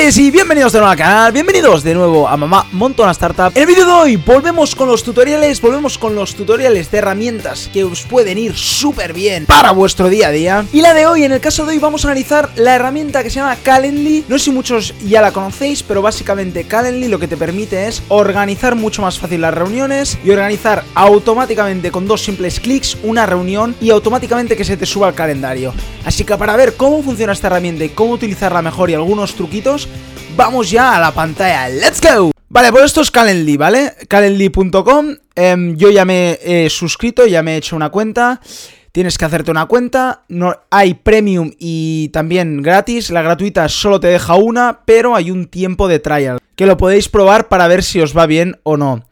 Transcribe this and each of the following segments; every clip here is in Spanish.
y bienvenidos de nuevo al canal, bienvenidos de nuevo a Mamá Montona Startup. En el vídeo de hoy volvemos con los tutoriales, volvemos con los tutoriales de herramientas que os pueden ir súper bien para vuestro día a día. Y la de hoy, en el caso de hoy vamos a analizar la herramienta que se llama Calendly. No sé si muchos ya la conocéis, pero básicamente Calendly lo que te permite es organizar mucho más fácil las reuniones Y organizar automáticamente con dos simples clics una reunión y automáticamente que se te suba al calendario. Así que para ver cómo funciona esta herramienta y cómo utilizarla mejor y algunos truquitos vamos ya a la pantalla. ¡Let's go! Vale, pues esto es Calendly, ¿vale? Calendly.com. Em, yo ya me he suscrito, ya me he hecho una cuenta. Tienes que hacerte una cuenta. No, hay premium y también gratis. La gratuita solo te deja una, pero hay un tiempo de trial que lo podéis probar para ver si os va bien o no.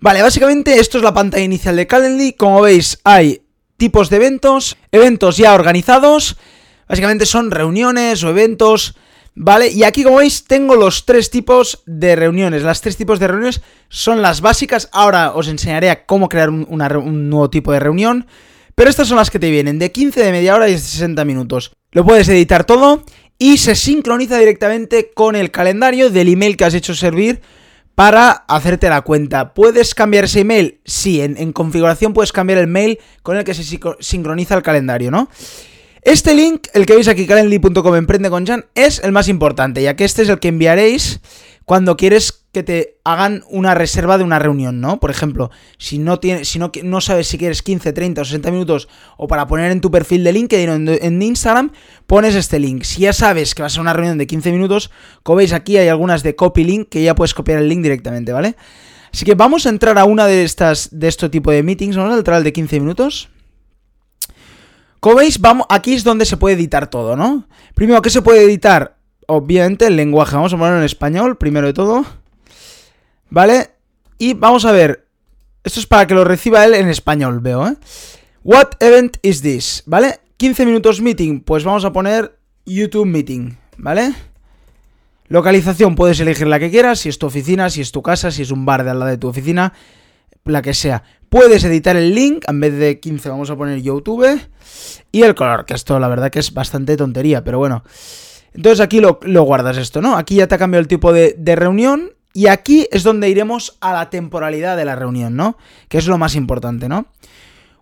Vale, básicamente esto es la pantalla inicial de Calendly. Como veis, hay tipos de eventos, eventos ya organizados. Básicamente son reuniones o eventos ¿Vale? Y aquí, como veis, tengo los tres tipos de reuniones. Las tres tipos de reuniones son las básicas. Ahora os enseñaré cómo crear un, nuevo tipo de reunión. Pero estas son las que te vienen, de 15, de media hora y de 60 minutos. Lo puedes editar todo y se sincroniza directamente con el calendario del email que has hecho servir para hacerte la cuenta. ¿Puedes cambiar ese email? Sí, en, en configuración puedes cambiar el mail con el que se sincroniza el calendario, ¿no? Este link, el que veis aquí, calendly.com emprende con Jan, es el más importante, ya que este es el que enviaréis cuando quieres que te hagan una reserva de una reunión, ¿no? Por ejemplo, si no, tienes, si no, no sabes si quieres 15, 30 o 60 minutos o para poner en tu perfil de LinkedIn o en, Instagram, pones este link. Si ya sabes que va a una reunión de 15 minutos, como veis aquí hay algunas de copy link que ya puedes copiar el link directamente, ¿vale? Así que vamos a entrar a una de estas, de este tipo de meetings, vamos a entrar al de 15 minutos. Como veis, vamos, aquí es donde se puede editar todo, ¿no? Primero, ¿qué se puede editar? Obviamente el lenguaje. Vamos a ponerlo en español, primero de todo. ¿Vale? Y vamos a ver. Esto es para que lo reciba él en español, veo, ¿eh? What event is this? ¿Vale? 15 minutos meeting. Pues vamos a poner YouTube meeting, ¿vale? Localización, puedes elegir la que quieras, si es tu oficina, si es tu casa, si es un bar de al lado de tu oficina, la que sea. Puedes editar el link, en vez de 15 vamos a poner YouTube. Y el color, que esto la verdad que es bastante tontería, pero bueno. Entonces aquí lo, guardas esto, ¿no? Aquí ya te ha cambiado el tipo de, de reunión. Y aquí es donde iremos a la temporalidad de la reunión, ¿no? Que es lo más importante, ¿no?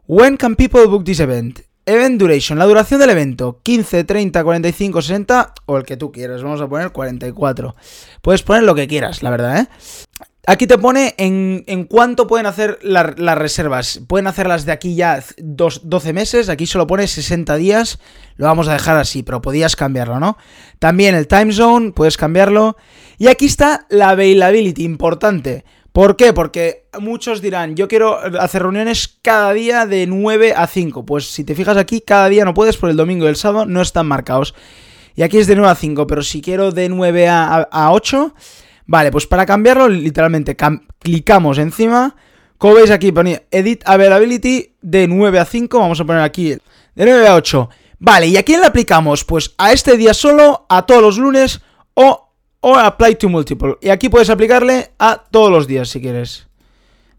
When can people book this event? Event duration, la duración del evento, 15, 30, 45, 60 o el que tú quieras. Vamos a poner 44. Puedes poner lo que quieras, la verdad, ¿eh? Aquí te pone en, cuánto pueden hacer las reservas. Pueden hacerlas de aquí ya 12 meses. Aquí solo pone 60 días. Lo vamos a dejar así, pero podías cambiarlo, ¿no? También el time zone, puedes cambiarlo. Y aquí está la availability, importante. ¿Por qué? Porque muchos dirán, yo quiero hacer reuniones cada día de 9 a 5. Pues si te fijas aquí, cada día no puedes, por el domingo y el sábado no están marcados. Y aquí es de 9 a 5, pero si quiero de 9 a, a 8 Vale, pues para cambiarlo, literalmente clicamos encima. Como veis aquí, ponía Edit Availability de 9 a 5. Vamos a poner aquí de 9 a 8. Vale, ¿y a quién le aplicamos? Pues a este día solo, a todos los lunes o, o Apply to Multiple. Y aquí puedes aplicarle a todos los días si quieres.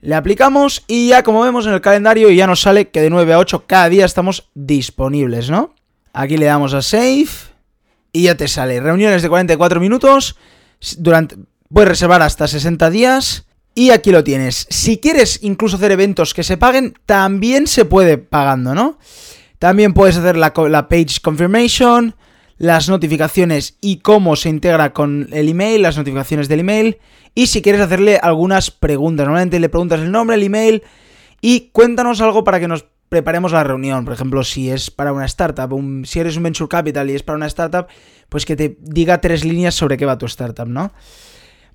Le aplicamos y ya como vemos en el calendario ya nos sale que de 9 a 8 cada día estamos disponibles, ¿no? Aquí le damos a Save y ya te sale reuniones de 44 minutos durante Puedes reservar hasta 60 días. Y aquí lo tienes. Si quieres incluso hacer eventos que se paguen, también se puede pagando, ¿no? También puedes hacer la, page confirmation, las notificaciones y cómo se integra con el email, las notificaciones del email. Y si quieres hacerle algunas preguntas, normalmente le preguntas el nombre, el email y cuéntanos algo para que nos preparemos la reunión. Por ejemplo, si es para una startup, si eres un venture capital y es para una startup, pues que te diga tres líneas sobre qué va tu startup, ¿no?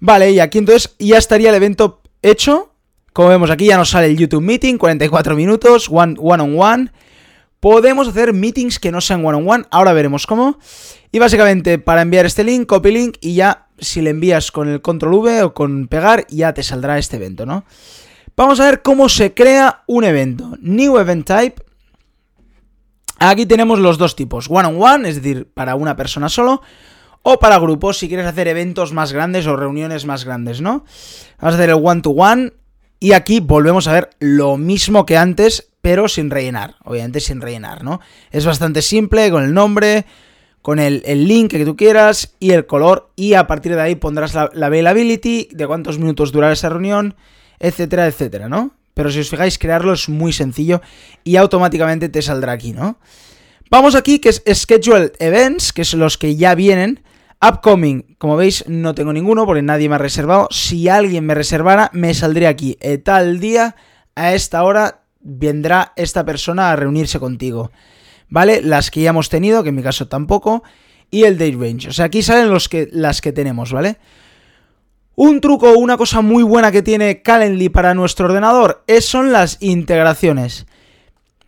Vale, y aquí entonces ya estaría el evento hecho. Como vemos aquí ya nos sale el YouTube Meeting, 44 minutos, one, one on one. Podemos hacer meetings que no sean one on one, ahora veremos cómo. Y básicamente para enviar este link, copy link y ya si le envías con el control V o con pegar, ya te saldrá este evento, ¿no? Vamos a ver cómo se crea un evento. New Event Type. Aquí tenemos los dos tipos, one on one, es decir, para una persona solo, o para grupos si quieres hacer eventos más grandes o reuniones más grandes, ¿no? Vamos a hacer el one-to-one y aquí volvemos a ver lo mismo que antes, pero sin rellenar, obviamente sin rellenar, ¿no? Es bastante simple con el nombre, con el, link que tú quieras y el color y a partir de ahí pondrás la, la availability, de cuántos minutos durará esa reunión, etcétera, etcétera, ¿no? Pero si os fijáis, crearlo es muy sencillo y automáticamente te saldrá aquí, ¿no? Vamos aquí, que es Scheduled Events, que son los que ya vienen. Upcoming, como veis, no tengo ninguno porque nadie me ha reservado. Si alguien me reservara, me saldría aquí. Eh, tal día, a esta hora, vendrá esta persona a reunirse contigo. ¿Vale? Las que ya hemos tenido, que en mi caso tampoco. Y el date range. O sea, aquí salen los que, las que tenemos, ¿vale? Un truco una cosa muy buena que tiene Calendly para nuestro ordenador es, son las integraciones.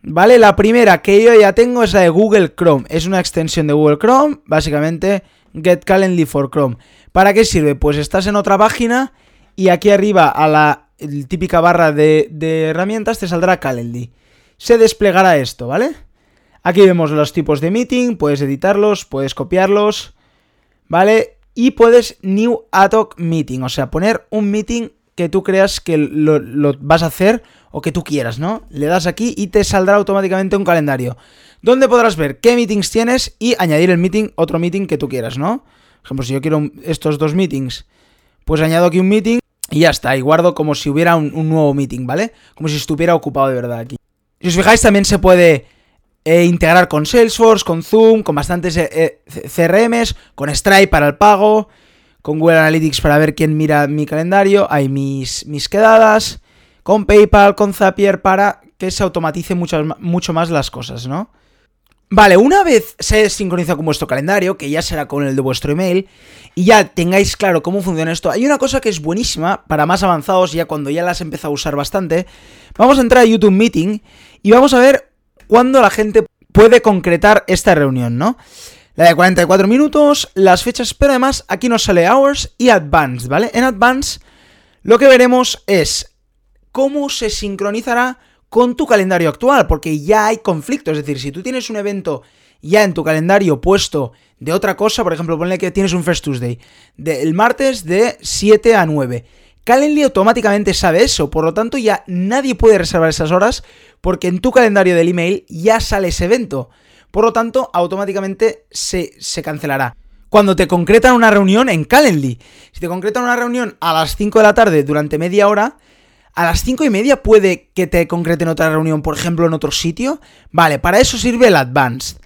¿Vale? La primera que yo ya tengo es la de Google Chrome. Es una extensión de Google Chrome, básicamente Get Calendly for Chrome. ¿Para qué sirve? Pues estás en otra página y aquí arriba a la típica barra de, de herramientas te saldrá Calendly. Se desplegará esto, ¿vale? Aquí vemos los tipos de meeting, puedes editarlos, puedes copiarlos, ¿vale? Y puedes New Ad Hoc Meeting, o sea, poner un meeting que tú creas que lo, vas a hacer o que tú quieras, ¿no? Le das aquí y te saldrá automáticamente un calendario. Donde podrás ver qué meetings tienes y añadir el meeting, otro meeting que tú quieras, ¿no? Por ejemplo, si yo quiero estos dos meetings, pues añado aquí un meeting y ya está. Y guardo como si hubiera un, nuevo meeting, ¿vale? Como si estuviera ocupado de verdad aquí. Si os fijáis, también se puede e integrar con Salesforce, con Zoom, con bastantes eh, eh, CRMs, con Stripe para el pago, con Google Analytics para ver quién mira mi calendario, hay mis, mis quedadas, con PayPal, con Zapier para que se automatice mucho, mucho más las cosas, ¿no? Vale, una vez se sincroniza con vuestro calendario, que ya será con el de vuestro email, y ya tengáis claro cómo funciona esto, hay una cosa que es buenísima para más avanzados, ya cuando ya las empezado a usar bastante. Vamos a entrar a YouTube Meeting y vamos a ver cuándo la gente puede concretar esta reunión, ¿no? La de 44 minutos, las fechas, pero además aquí nos sale Hours y Advanced, ¿vale? En Advanced lo que veremos es cómo se sincronizará con tu calendario actual, porque ya hay conflicto, es decir, si tú tienes un evento ya en tu calendario puesto de otra cosa, por ejemplo, ponle que tienes un First Tuesday, del martes de 7 a 9, Calendly automáticamente sabe eso, por lo tanto ya nadie puede reservar esas horas porque en tu calendario del email ya sale ese evento. Por lo tanto, automáticamente se, se cancelará. Cuando te concretan una reunión en Calendly, si te concretan una reunión a las 5 de la tarde durante media hora, a las 5 y media puede que te concreten otra reunión, por ejemplo, en otro sitio. Vale, para eso sirve el Advanced.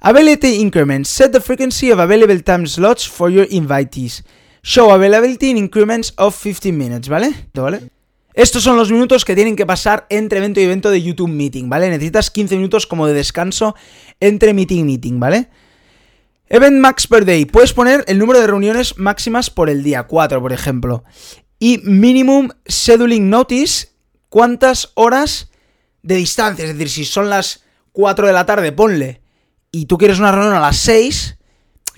Availability Increments. Set the frequency of available time slots for your invitees. Show availability in increments of 15 minutes, ¿vale? ¿Vale? Estos son los minutos que tienen que pasar entre evento y evento de YouTube Meeting, ¿vale? Necesitas 15 minutos como de descanso entre meeting y meeting, ¿vale? Event max per day. Puedes poner el número de reuniones máximas por el día, 4 por ejemplo. Y minimum scheduling notice, cuántas horas de distancia. Es decir, si son las 4 de la tarde, ponle. Y tú quieres una reunión a las 6,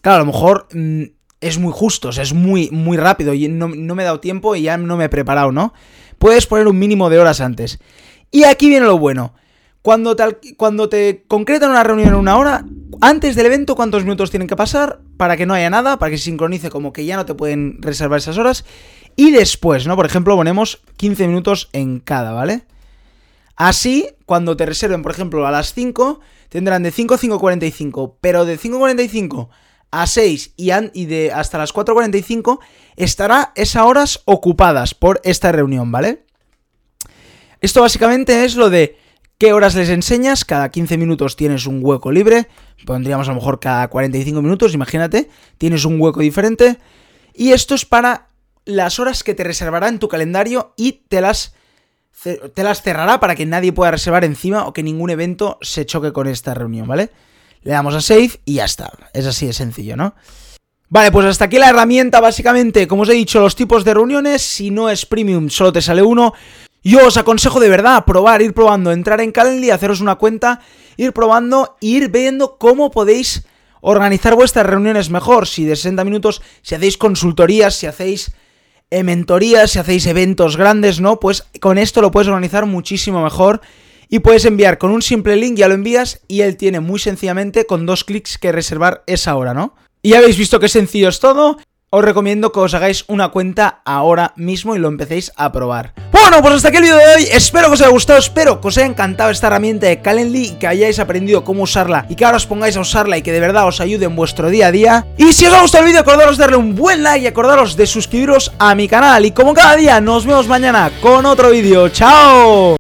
claro, a lo mejor mm, es muy justo, es muy, muy rápido y no, me he dado tiempo y ya no me he preparado, ¿no? Puedes poner un mínimo de horas antes. Y aquí viene lo bueno. Cuando te, cuando te concretan una reunión en una hora, antes del evento, ¿cuántos minutos tienen que pasar? Para que no haya nada, para que se sincronice como que ya no te pueden reservar esas horas. Y después, ¿no? Por ejemplo, ponemos 15 minutos en cada, ¿vale? Así, cuando te reserven, por ejemplo, a las 5, tendrán de 5 a 5.45, pero de 5.45 a 6 y, y de hasta las 4.45 estará esas horas ocupadas por esta reunión, ¿vale? Esto básicamente es lo de qué horas les enseñas, cada 15 minutos tienes un hueco libre, pondríamos a lo mejor cada 45 minutos, imagínate, tienes un hueco diferente, y esto es para las horas que te reservará en tu calendario y te las, te las cerrará para que nadie pueda reservar encima o que ningún evento se choque con esta reunión, ¿vale? Le damos a Save y ya está. Es así de sencillo, ¿no? Vale, pues hasta aquí la herramienta, básicamente, como os he dicho, los tipos de reuniones, si no es premium, solo te sale uno. Yo os aconsejo de verdad probar, ir probando, entrar en Calendly, haceros una cuenta, ir probando, ir viendo cómo podéis organizar vuestras reuniones mejor. Si de 60 minutos, si hacéis consultorías, si hacéis mentorías, si hacéis eventos grandes, ¿no? Pues con esto lo puedes organizar muchísimo mejor y puedes enviar con un simple link, ya lo envías y él tiene muy sencillamente con dos clics que reservar esa hora, ¿no? Y ya habéis visto qué sencillo es todo. os recomiendo que os hagáis una cuenta ahora mismo y lo empecéis a probar. Bueno, pues hasta aquí el vídeo de hoy, espero que os haya gustado, espero que os haya encantado esta herramienta de Calendly y que hayáis aprendido cómo usarla y que ahora os pongáis a usarla y que de verdad os ayude en vuestro día a día. Y si os ha gustado el vídeo, acordaros de darle un buen like y acordaros de suscribiros a mi canal. Y como cada día, nos vemos mañana con otro vídeo. ¡Chao!